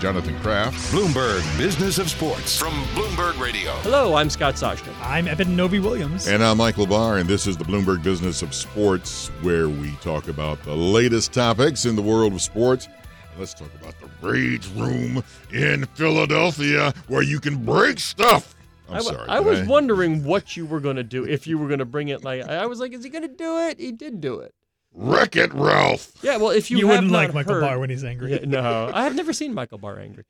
Jonathan Kraft, Bloomberg Business of Sports from Bloomberg Radio. Hello, I'm Scott Soshnick. I'm Eben Novy-Williams. and I'm Michael Barr, and this is the Bloomberg Business of Sports, where we talk about the latest topics in the world of sports. Let's talk about the Rage Room in Philadelphia, where you can break stuff. I'm I, w- sorry. I did was wondering what you were going to do if you were going to bring it. Like I was like, is he going to do it? He did do it. Wreck it, Ralph. Yeah. Well, if you, You, have wouldn't not like Michael heard- Barr when he's angry. Yeah, no, I have never seen Michael Barr angry.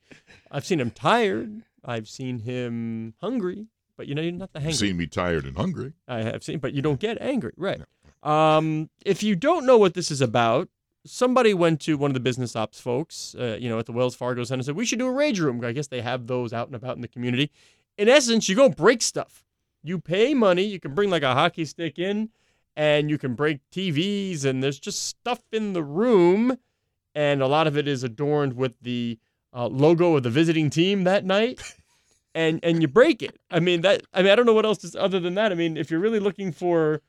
I've seen him tired. I've seen him hungry. But you know, you're not the hangry. You've seen me tired and hungry. I have seen, but you don't get angry, right? Um, if you don't know what this is about, somebody went to one of the business ops folks, uh, you know, at the Wells Fargo Center, and said we should do a rage room. I guess they have those out and about in the community. In essence, you go break stuff. You pay money. You can bring like a hockey stick in, and you can break TVs, and there's just stuff in the room, and a lot of it is adorned with the uh, logo of the visiting team that night and and you break it. I mean that. I mean I don't know what else is other than that. I mean if you're really looking for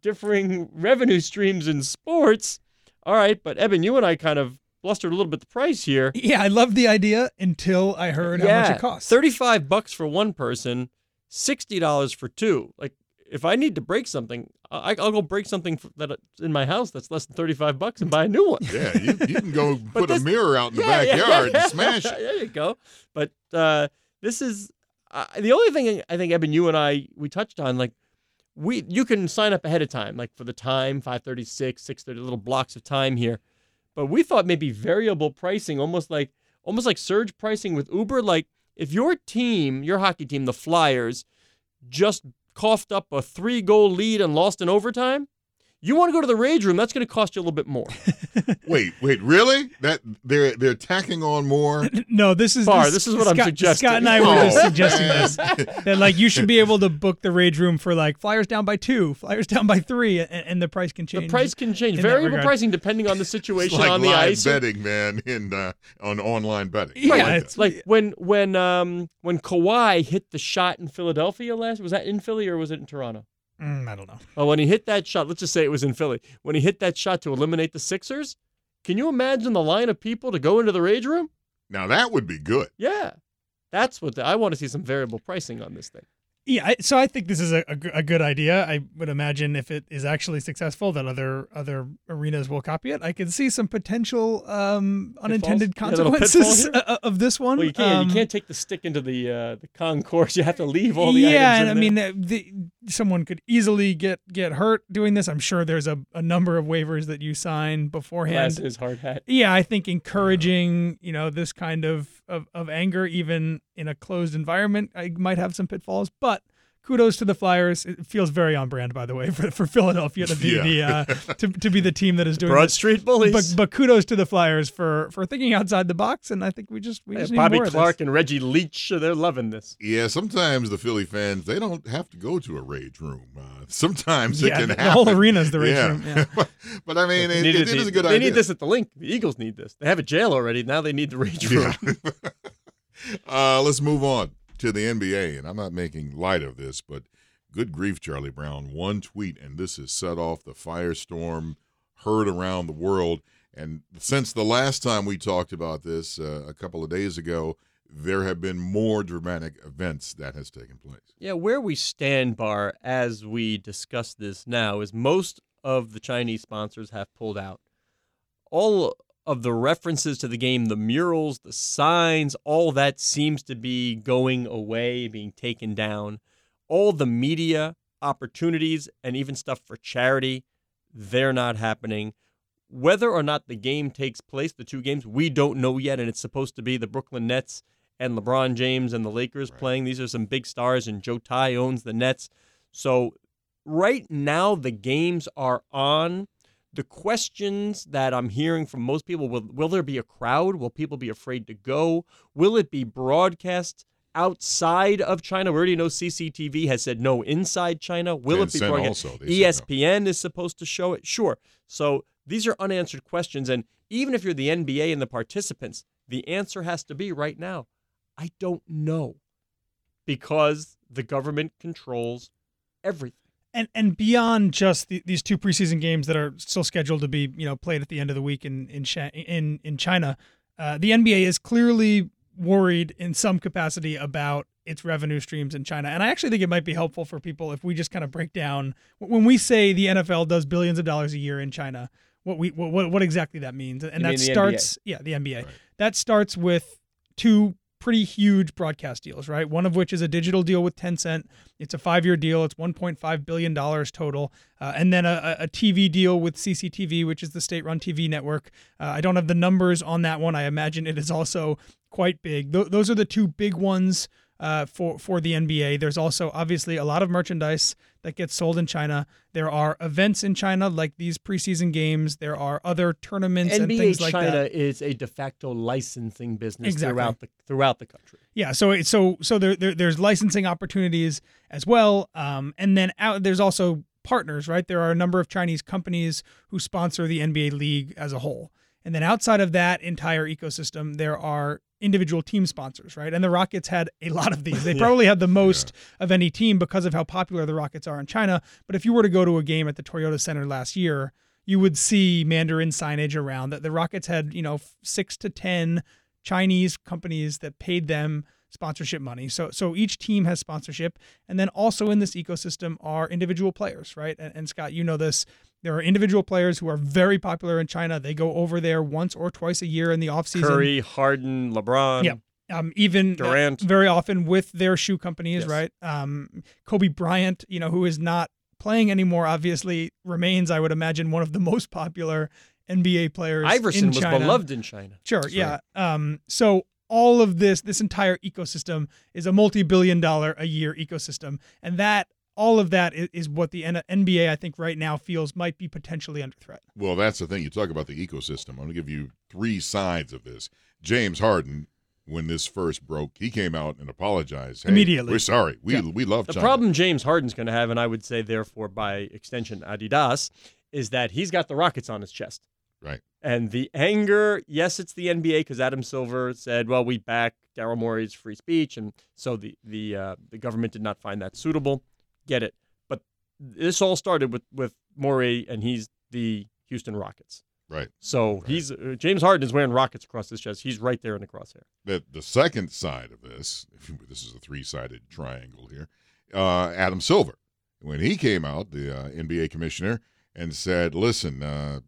differing revenue streams in sports, all right. But Eben, you and I kind of blustered a little bit the price here. Yeah, I loved the idea until I heard how much it costs. Thirty-five bucks for one person, sixty dollars for two. Like if I need to break something, I, I'll go break something f- that's in my house that's less than thirty-five bucks and buy a new one. Yeah, you, you can go put this- a mirror out in the Yeah, yeah, backyard yeah, and smash it. there you go. But uh, this is uh, the only thing I think, Eben, you and I we touched on. Like we, you can sign up ahead of time, like for the time, five thirty six, six thirty, little blocks of time here. But we thought maybe variable pricing, almost like almost like surge pricing with Uber. Like if your team, your hockey team, the Flyers, just coughed up a three goal lead and lost in overtime. You want to go to the rage room? That's going to cost you a little bit more. Wait, wait, really? That they're they're tacking on more. No, this is Barr, this is what I'm Scott, suggesting. Scott and I were Oh, just suggesting man. this. That like you should be able to book the rage room for like flyers down by two, flyers down by three, and, and the price can change. The price can change. Variable pricing depending on the situation It's like on the live ice. betting, man, in uh, on online betting. Yeah, like it's that. Like when when um when Kawhi hit the shot in Philadelphia last was that in Philly or was it in Toronto? Mm, I don't know. Oh, when he hit that shot, let's just say it was in Philly. When he hit that shot to eliminate the Sixers, can you imagine the line of people to go into the rage room? now that would be good. Yeah. That's what the, I want to see some variable pricing on this thing. Yeah, I, so I think this is a, a, good idea. I would imagine if it is actually successful, that other other arenas will copy it. I can see some potential um, unintended Yeah, little consequences pitfall o- of this one. Well, you can't Um, you can't take the stick into the uh, the concourse. You have to leave all the yeah, items. and I in mean, uh, the, someone could easily get get hurt doing this. I'm sure there's a, a number of waivers that you sign beforehand. glasses, hard hat. Yeah, I think encouraging, you know, this kind of, of, of anger, even in a closed environment, I might have some pitfalls. But kudos to the Flyers. It feels very on brand, by the way, for, for Philadelphia to be Yeah. the uh, to, to be the team that is doing Broad this. Street Bullies. But but kudos to the Flyers for for thinking outside the box, and I think we just we Yeah, just need Bobby more of this. Clark and Reggie Leach, they're loving this. Yeah, sometimes the Philly fans they don't have to go to a rage room. Uh, sometimes Yeah, it can the, happen. the whole arena's the rage yeah. room. Yeah. but I mean, They it, need it, it- it is a good they idea. They need this at the link. The Eagles need this. They have a jail already. Now they need the rage room. Yeah. uh, let's move on to the NBA, and I'm not making light of this, but good grief, Charlie Brown. One tweet, and this has set off the firestorm heard around the world. And since the last time we talked about this uh, a couple of days ago, there have been more dramatic events that has taken place. Yeah, where we stand, Barr, as we discuss this now, is most of the Chinese sponsors have pulled out. All of the references to the game, the murals, the signs, all that seems to be going away, being taken down. All the media opportunities and even stuff for charity, they're not happening. Whether or not the game takes place, the two games, we don't know yet, and it's supposed to be the Brooklyn Nets and LeBron James and the Lakers playing. These are some big stars, and Joe Tsai owns the Nets. So right now the games are on. The questions that I'm hearing from most people will will there be a crowd? Will people be afraid to go? Will it be broadcast outside of China? We already know CCTV has said no inside China. Will it be broadcast? also, said no. ESPN is supposed to show it. Sure. So these are unanswered questions. And even if you're the NBA and the participants, the answer has to be right now I don't know because the government controls everything. And and beyond just the, these two preseason games that are still scheduled to be you know played at the end of the week in in in in China, uh, the NBA is clearly worried in some capacity about its revenue streams in China. And I actually think it might be helpful for people if we just kind of break down when we say the NFL does billions of dollars a year in China, what we what what, exactly that means. And You that mean starts yeah, the NBA. Right. That starts with two pretty huge broadcast deals, right? One of which is a digital deal with Tencent. It's a five-year deal. It's 1.5 billion dollars total, uh, and then a, a TV deal with CCTV, which is the state-run TV network. Uh, I don't have the numbers on that one. I imagine it is also quite big. Th- those are the two big ones uh, for for the NBA. There's also obviously a lot of merchandise that gets sold in China. There are events in China like these preseason games. There are other tournaments and NBA things like that. China is a de facto licensing business Exactly. throughout the throughout the country. Yeah, so it- so so there, there there's licensing opportunities as well, um, and then out there's also partners, right? There are a number of Chinese companies who sponsor the NBA league as a whole, and then outside of that entire ecosystem, there are individual team sponsors, right? And the Rockets had a lot of these. They probably had the most of any team because of how popular the Rockets are in China. But if you were to go to a game at the Toyota Center last year, you would see Mandarin signage around that the Rockets had, you know, six to 10 Chinese companies that paid them sponsorship money. So so each team has sponsorship. And then also in this ecosystem are individual players, right? And, and Scott, you know this. There are individual players who are very popular in China. They go over there once or twice a year in the offseason. Curry, Harden, LeBron. Yeah. Um, even uh, Durant. very often with their shoe companies, Yes. right? Um, Kobe Bryant, you know, who is not playing anymore, obviously remains, I would imagine, one of the most popular NBA players. Iverson in was China. beloved in China. Sure, yeah. Um, so all of this, this entire ecosystem is a multi-billion dollar a year ecosystem, and that all of that is, is what the NBA, I think, right now feels might be potentially under threat. Well, that's the thing. You talk about the ecosystem. I'm going to give you three sides of this. James Harden, when this first broke, he came out and apologized. Hey, Immediately. We're sorry. We Yeah. we love The China. problem James Harden's going to have, and I would say therefore by extension Adidas, is that he's got the Rockets on his chest. Right. And the anger, yes, it's the NBA because Adam Silver said, "Well, we back Daryl Morey's free speech," and so the the uh, the government did not find that suitable. Get it? But this all started with with Morey, and he's the Houston Rockets. Right. So Right. he's uh, James Harden is wearing Rockets across his chest. He's right there in the crosshair. The the second side of this, this is a three sided triangle here. Uh, Adam Silver, when he came out, the uh, NBA commissioner, and said, "Listen, uh,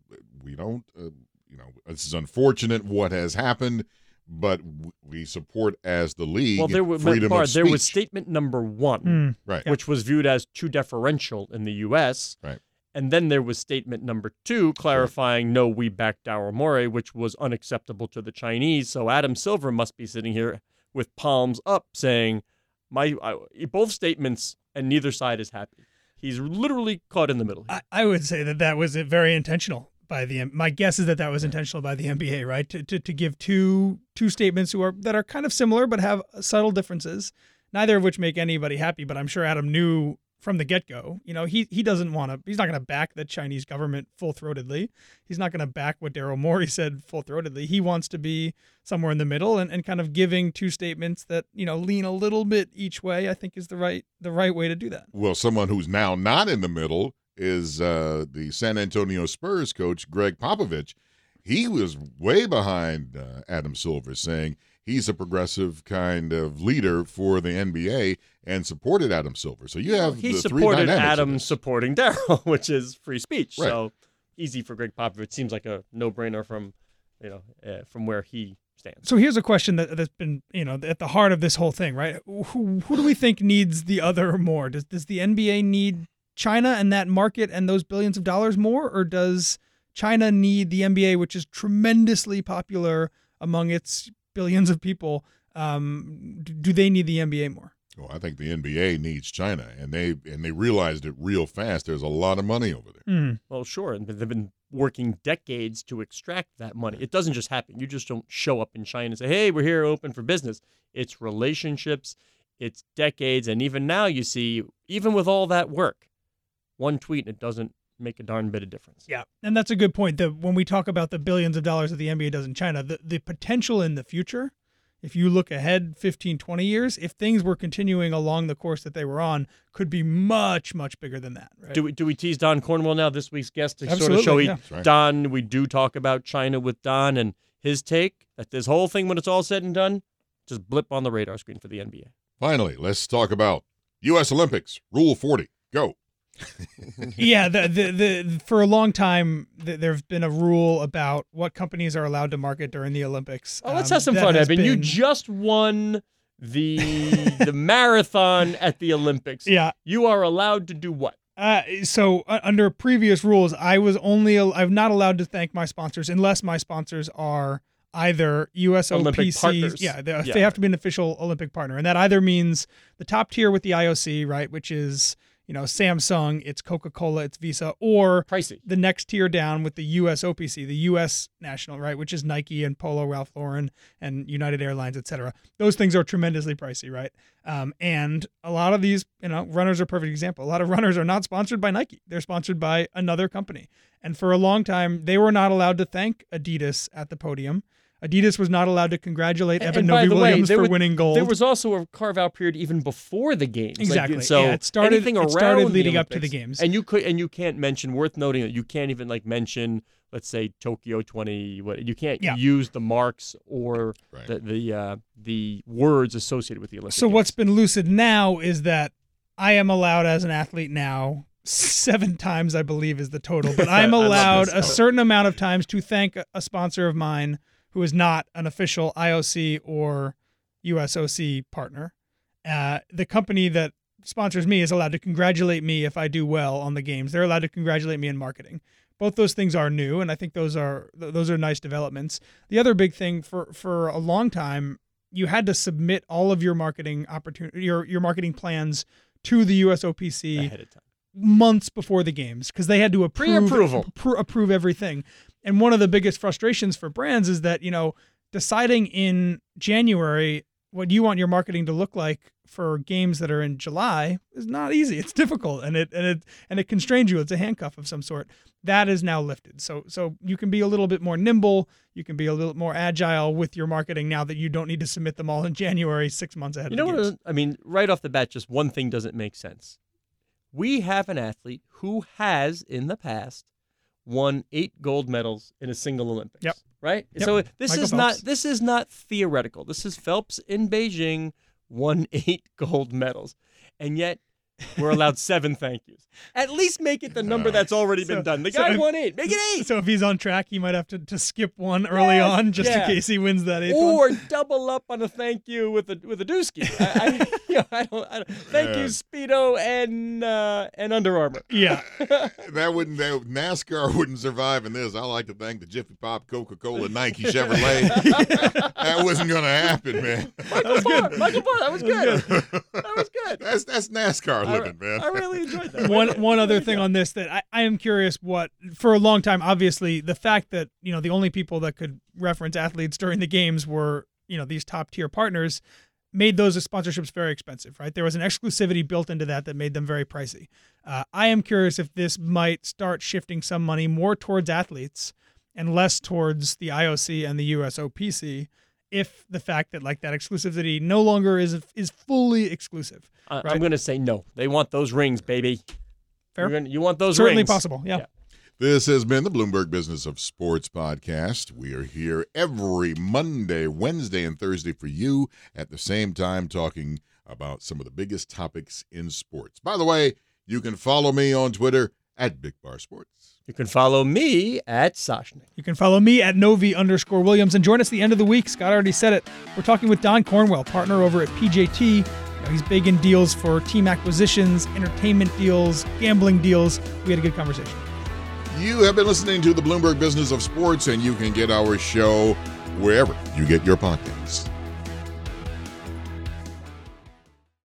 we don't, uh, you know, this is unfortunate what has happened, but we support as the league Well, there was freedom Barr, of speech." there was statement number one. Hmm. right. which was viewed as too deferential in the U.S. Right. And then there was statement number two clarifying, no, we back Daryl Morey, which was unacceptable to the Chinese. So Adam Silver must be sitting here with palms up saying, my I, both statements, and neither side is happy. He's literally caught in the middle. I, I would say that that was very intentional by the. My guess is that that was intentional by the NBA, right? To, to, to give two two statements who are that are kind of similar but have subtle differences, neither of which make anybody happy. But I'm sure Adam knew from the get go. You know, he he doesn't want to. He's not going to back the Chinese government full throatedly. He's not going to back what Daryl Morey said full throatedly. He wants to be somewhere in the middle and, and kind of giving two statements that you know lean a little bit each way. I think is the right the right way to do that. Well, someone who's now not in the middle is uh, the San Antonio Spurs coach, Gregg Popovich. He was way behind uh, Adam Silver, saying he's a progressive kind of leader for the NBA and supported Adam Silver. So you have he the supported dynamics Adam supporting Daryl, which is free speech. Right. So easy for Gregg Popovich. Seems like a no-brainer from, you know, uh, from where he stands. So here's a question that, that's been, you know, at the heart of this whole thing, right? Who, who do we think needs the other more? Does does the NBA need China and that market and those billions of dollars more, or does China need the NBA, which is tremendously popular among its billions of people? Um, do they need the NBA more? Well, I think the NBA needs China, and they and they realized it real fast. There's a lot of money over there. Mm. Well, sure, and they've been working decades to extract that money. It doesn't just happen. You just don't show up in China and say, "Hey, we're here open for business." It's relationships, it's decades, and even now you see, even with all that work, one tweet and it doesn't make a darn bit of difference. Yeah, and that's a good point. That when we talk about the billions of dollars that the NBA does in China, the, the potential in the future, if you look ahead 15, 20 years, if things were continuing along the course that they were on, could be much, much bigger than that. Right? Do we do we tease Don Cornwell now, this week's guest, to Absolutely, sort of show yeah. he, right. Don? We do talk about China with Don and his take that this whole thing, when it's all said and done, just blip on the radar screen for the NBA. Finally, let's talk about U.S. Olympics Rule 40. Go. Yeah, the, the the for a long time th- there's been a rule about what companies are allowed to market during the Olympics. Oh, let's Um, have some fun, Eben. You just won the the marathon at the Olympics. yeah. You are allowed to do what? Uh, so uh, under previous rules, I was only I'm not allowed to thank my sponsors unless my sponsors are either US Olympic USOPC. partners. Yeah, they, Yeah. they have to be an official Olympic partner, and that either means the top tier with the IOC, right, which is you know Samsung, it's Coca Cola, it's Visa, or Pricey. the next tier down with the U.S. OPC, the US national, right, which is Nike and Polo, Ralph Lauren, and United Airlines, etc. Those things are tremendously pricey, right? Um, and a lot of these, you know, runners are a perfect example. A lot of runners are not sponsored by Nike; they're sponsored by another company. And for a long time, they were not allowed to thank Adidas at the podium. Adidas was not allowed to congratulate And- Eben and Novy the way, Williams for was- winning gold. There was also a carve out period even before the games. Like, Exactly. so Yeah, it started- anything it started the leading up to the games. And you could and you can't mention worth noting that you can't even like mention let's say Tokyo 20 what you can't Yeah. use the marks or Right. the the uh, the words associated with the Olympics. So what's been lucid now is that I am allowed as an athlete now seven times I believe is the total, but I'm allowed a certain amount of times to thank a- a sponsor of mine who is not an official IOC or USOC partner. Uh, the company that sponsors me is allowed to congratulate me if I do well on the games. They're allowed to congratulate me in marketing. Both those things are new, and I think those are th- those are nice developments. The other big thing for for a long time, you had to submit all of your marketing opportunity your your marketing plans to the USOPC ahead of time. months before the games because they had to approve Pre-approval. appro- approve everything. And one of the biggest frustrations for brands is that you know deciding in January what you want your marketing to look like for games that are in July is not easy. It's difficult and it and it and it constrains you. It's a handcuff of some sort. That is now lifted. So so you can be a little bit more nimble. You can be a little more agile with your marketing now that you don't need to submit them all in January, six months ahead. You of know what? I mean, right off the bat, just one thing doesn't make sense. We have an athlete who has, in the past, won eight gold medals in a single Olympics. Yep. Right. Yep. So this Michael is Phelps. not this is not theoretical. This is Phelps in Beijing won eight gold medals, and yet we're allowed seven thank yous. At least make it the number that's already So- been done. The so guy if- won eight. Make it eight. So if he's on track, he might have to, to skip one early Yes, on just yeah. in case he wins that eighth one. or double up on a thank you with a with a dooski. I, I, you know, I don't, I don't. Thank you, Speedo and uh, and Under Armour. Yeah. That wouldn't that, NASCAR wouldn't survive in this. I like to thank the Jiffy Pop, Coca Cola, Nike, Chevrolet. that wasn't gonna happen, man. Michael Barr, Michael Barr, that was good. That was good. That's that's NASCAR I, looking, man. I really enjoyed that. one one other thing on this that I, I am curious what for a long time obviously the fact that you know the only people that could reference athletes during the games were you know these top tier partners made those sponsorships very expensive right there was an exclusivity built into that that made them very pricey uh, i am curious if this might start shifting some money more towards athletes and less towards the ioc and the usopc if the fact that like that exclusivity no longer is is fully exclusive uh, I, right. I'm going to say no. They want those rings, baby. Fair. You're gonna- you want those certainly rings. Certainly possible yeah. Yeah. This has been the Bloomberg Business of Sports podcast. We are here every Monday, Wednesday, and Thursday for you at the same time talking about some of the biggest topics in sports. By the way, you can follow me on Twitter at Big Barr Sports. You can follow me at Soshnick. You can follow me at Novy underscore Williams and join us at the end of the week. Scott already said it. We're talking with Don Cornwell, partner over at PJT. You know, he's big in deals for team acquisitions, entertainment deals, gambling deals. We had a good conversation. You have been listening to the Bloomberg Business of Sports, and you can get our show wherever you get your podcasts.